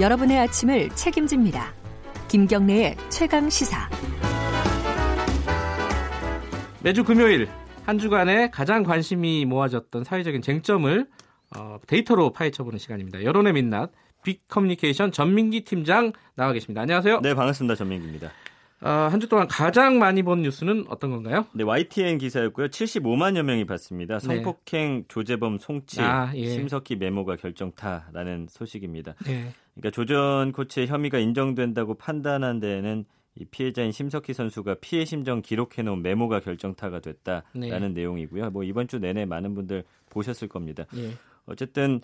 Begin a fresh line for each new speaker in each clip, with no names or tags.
여러분의 아침을 책임집니다. 김경래의 최강 시사.
매주 금요일 한 주간에 가장 관심이 모아졌던 사회적인 쟁점을 어, 데이터로 파헤쳐보는 시간입니다. 여론의 민낯 빅커뮤니케이션 전민기 팀장 나와 계십니다. 안녕하세요.
네, 반갑습니다. 전민기입니다.
어, 한주 동안 가장 많이 본 뉴스는 어떤 건가요?
네, YTN 기사였고요. 75만여 명이 봤습니다. 성폭행 조재범 송치
아, 예.
심석희 메모가 결정타라는 소식입니다.
네.
그러니까 조전 코치의 혐의가 인정된다고 판단한 데에는 이 피해자인 심석희 선수가 피해 심정 기록해 놓은 메모가 결정타가 됐다라는
네.
내용이고요. 뭐 이번 주 내내 많은 분들 보셨을 겁니다.
예.
어쨌든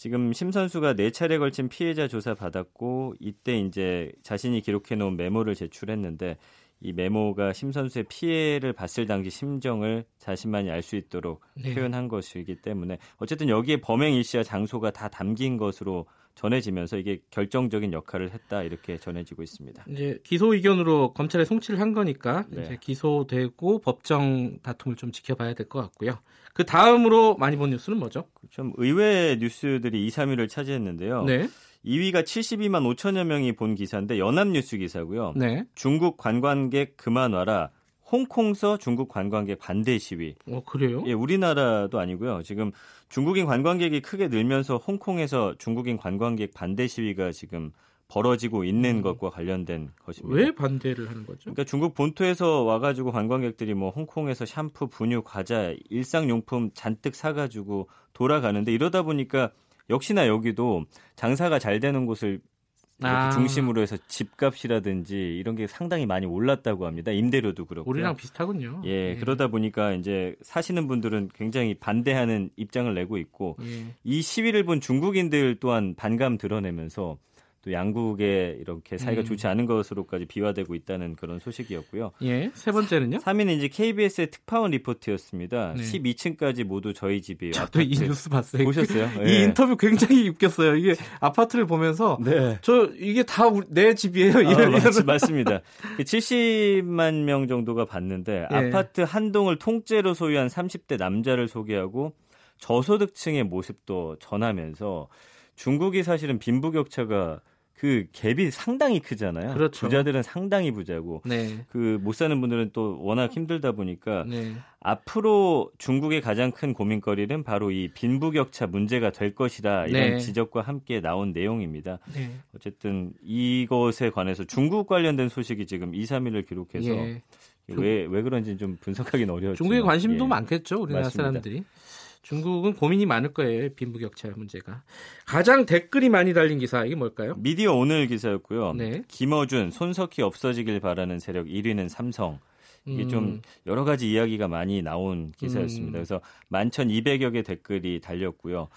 지금 심 선수가 네 차례 걸친 피해자 조사 받았고 이때 이제 자신이 기록해 놓은 메모를 제출했는데 이 메모가 심 선수의 피해를 봤을 당시 심정을 자신만이 알 수 있도록
네.
표현한 것이기 때문에 어쨌든 여기에 범행 일시와 장소가 다 담긴 것으로 전해지면서 이게 결정적인 역할을 했다 이렇게 전해지고 있습니다.
이제 기소 의견으로 검찰에 송치를 한 거니까
네.
이제 기소되고 법정 다툼을 좀 지켜봐야 될 것 같고요. 그 다음으로 많이 본 뉴스는 뭐죠?
좀 의외의 뉴스들이 2, 3위를 차지했는데요.
네.
2위가 72만 5천여 명이 본 기사인데 연합뉴스 기사고요.
네.
중국 관광객 그만 와라. 홍콩서 중국 관광객 반대 시위.
어 그래요?
예, 우리나라도 아니고요. 지금 중국인 관광객이 크게 늘면서 홍콩에서 중국인 관광객 반대 시위가 지금 벌어지고 있는 것과 관련된 것입니다.
왜 반대를 하는 거죠?
그러니까 중국 본토에서 와가지고 관광객들이 뭐 홍콩에서 샴푸, 분유, 과자, 일상용품 잔뜩 사가지고 돌아가는데 이러다 보니까 역시나 여기도 장사가 잘 되는 곳을
아.
중심으로 해서 집값이라든지 이런 게 상당히 많이 올랐다고 합니다. 임대료도 그렇고.
우리랑 비슷하군요.
예, 그러다 보니까 이제 사시는 분들은 굉장히 반대하는 입장을 내고 있고
예.
이 시위를 본 중국인들 또한 반감 드러내면서 또 양국의 이렇게 사이가
음.
좋지 않은 것으로까지 비화되고 있다는 그런 소식이었고요.
예. 세 번째는요?
3위는 이제 KBS의 특파원 리포트였습니다.
네.
12층까지 모두 저희 집이에요.
저도 이. 뉴스 봤어요.
보셨어요?
이
예.
인터뷰 굉장히 웃겼어요. 이게 아파트를 보면서
네.
저 이게 다 내 집이에요.
아,
이런
맞,
이런
맞습니다. 그 70만 명 정도가 봤는데
예.
아파트 한 동을 통째로 소유한 30대 남자를 소개하고 저소득층의 모습도 전하면서 중국이 사실은 빈부격차가 그 갭이 상당히 크잖아요.
그렇죠.
부자들은 상당히 부자고
네.
그못 사는 분들은 또 워낙 힘들다 보니까
네.
앞으로 중국의 가장 큰 고민거리는 바로 이 빈부격차 문제가 될 것이다 이런
네.
지적과 함께 나온 내용입니다.
네.
어쨌든 이것에 관해서 중국 관련된 소식이 지금 2, 3위를 기록해서
예.
왜, 왜 그런지 좀 분석하기는 어려웠죠.
중국에 관심도
예.
많겠죠. 우리나라
맞습니다.
사람들이. 중국은 고민이 많을 거예요. 빈부격차 문제가. 가장 댓글이 많이 달린 기사 이게 뭘까요?
미디어 오늘 기사였고요.
네.
김어준, 손석희 없어지길 바라는 세력 1위는 삼성. 이게
음.
좀 여러 가지 이야기가 많이 나온 기사였습니다.
음.
그래서 11,200여 개 댓글이 달렸고요.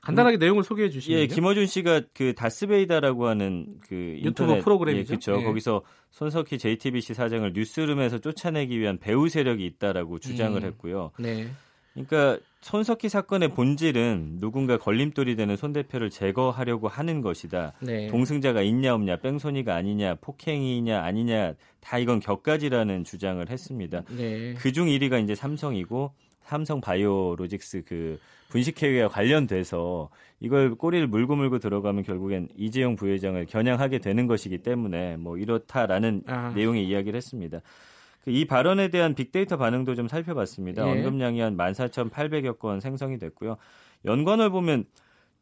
간단하게 내용을 소개해 주시면
예, 김어준 씨가 그 다스베이다라고 하는 그
유튜브
인터넷
프로그램이죠.
예, 그렇죠.
예.
거기서 손석희 JTBC 사장을 뉴스룸에서 쫓아내기 위한 배우 세력이 있다라고 주장을
음.
했고요.
네.
그러니까 손석희 사건의 본질은 누군가 걸림돌이 되는 손 대표를 제거하려고 하는 것이다.
네.
동승자가 있냐 없냐, 뺑소니가 아니냐, 폭행이냐 아니냐 다 이건 격가지라는 주장을 했습니다.
네.
그중 1위가 이제 삼성이고 삼성 바이오로직스 그 분식회계와 관련돼서 이걸 꼬리를 물고 물고 들어가면 결국엔 이재용 부회장을 겨냥하게 되는 것이기 때문에 뭐 이렇다라는
아.
내용의 이야기를 했습니다. 그이 발언에 대한 빅데이터 반응도 좀 살펴봤습니다.
예.
언급량이 한 14,800여 건 생성이 됐고요. 연관을 보면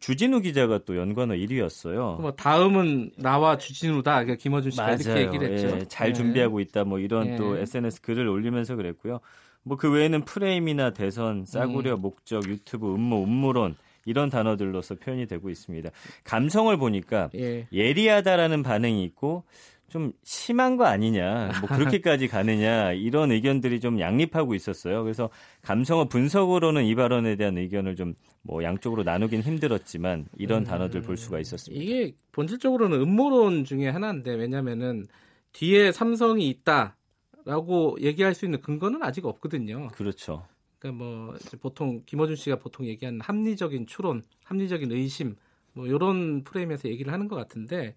주진우 기자가 또 연관어 1위였어요.
뭐 다음은 나와 주진우다. 그러니까 김어준 씨가 이렇게 얘기를 했죠.
예, 잘
네.
준비하고 있다. 뭐 이런
예.
또 SNS 글을 올리면서 그랬고요. 뭐 그 외에는 프레임이나 대선, 싸구려,
음.
목적, 유튜브, 음모, 음모론 이런 단어들로서 표현이 되고 있습니다. 감성을 보니까
예.
예리하다라는 반응이 있고 좀 심한 거 아니냐, 뭐 그렇게까지 가느냐 이런 의견들이 좀 양립하고 있었어요. 그래서 감성어 분석으로는 이 발언에 대한 의견을 좀 뭐 양쪽으로 나누긴 힘들었지만 이런 단어들 볼 수가 있었습니다.
이게 본질적으로는 음모론 중에 하나인데 왜냐면은 뒤에 삼성이 있다라고 얘기할 수 있는 근거는 아직 없거든요.
그렇죠.
그러니까 뭐 보통 김어준 씨가 보통 얘기하는 합리적인 추론, 합리적인 의심 뭐 이런 프레임에서 얘기를 하는 것 같은데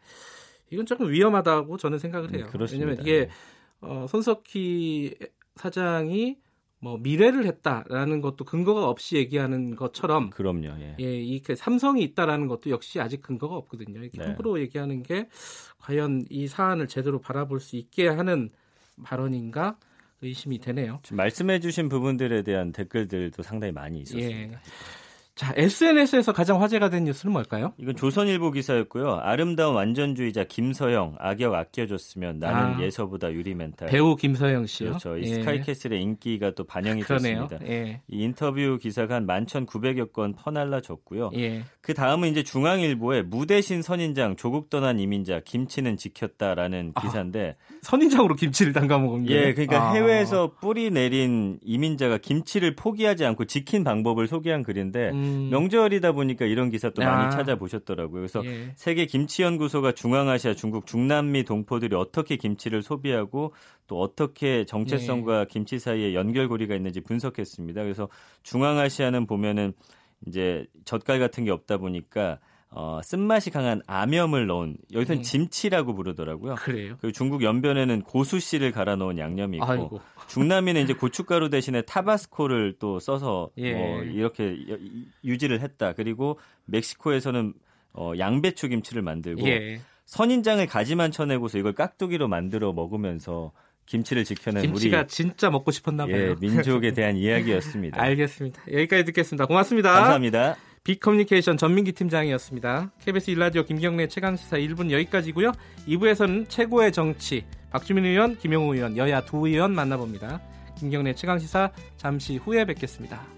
이건 조금 위험하다고 저는 생각을 해요.
음, 그렇습니다.
왜냐면 이게 어, 손석희 사장이 뭐 미래를 했다라는 것도 근거가 없이 얘기하는 것처럼
그럼요. 예.
예, 이그 삼성이 있다라는 것도 역시 아직 근거가 없거든요. 이렇게
네.
함부로 얘기하는 게 과연 이 사안을 제대로 바라볼 수 있게 하는 발언인가 의심이 되네요.
지금 말씀해 주신 부분들에 대한 댓글들도 상당히 많이 있었습니다.
예. 자, SNS에서 가장 화제가 된 뉴스는 뭘까요?
이건 조선일보 기사였고요. 아름다운 완전주의자 김서영 악역 아껴줬으면 나는
아.
예서보다 유리 멘탈.
배우 김서영 씨요.
그렇죠. 이
예.
스카이캐슬의 인기가 또 반영이
그러네요.
됐습니다.
예.
이 인터뷰 기사가 한 11,900여 건 퍼날라졌고요.
예.
그 다음은 이제 중앙일보의 무대신 선인장 조국 떠난 이민자 김치는 지켰다라는 기사인데
선인장으로 김치를 담가 먹은 게.
예, 그러니까
아.
해외에서 뿌리 내린 이민자가 김치를 포기하지 않고 지킨 방법을 소개한 글인데
음.
명절이다 보니까 이런 기사 또 많이
아.
찾아보셨더라고요. 그래서
예.
세계 김치 연구소가 중앙아시아, 중국, 중남미 동포들이 어떻게 김치를 소비하고 또 어떻게 정체성과 김치 사이에 연결고리가 있는지 분석했습니다. 그래서 중앙아시아는 보면은 이제 젓갈 같은 게 없다 보니까 어, 쓴맛이 강한 암염을 넣은 여기서는
음.
짐치라고 부르더라고요.
그래요.
그리고 중국 연변에는 고수씨를 갈아 넣은 양념이 있고
아이고.
중남미는 이제 고춧가루 대신에 타바스코를 또 써서
예.
뭐 이렇게 여- 이- 유지를 했다. 그리고 멕시코에서는 어, 양배추 김치를 만들고
예.
선인장을 가지만 쳐내고서 이걸 깍두기로 만들어 먹으면서 김치를 지켜낸
김치가
우리
진짜 먹고 싶었나 봐요.
예, 민족에 대한 이야기였습니다.
알겠습니다. 여기까지 듣겠습니다. 고맙습니다.
감사합니다.
빅커뮤니케이션 전민기 팀장이었습니다. KBS 일라디오 김경래 최강시사 1분 여기까지고요. 2부에서는 최고의 정치 박주민 의원, 김용우 의원, 여야 두 의원 만나봅니다. 김경래 최강시사 잠시 후에 뵙겠습니다.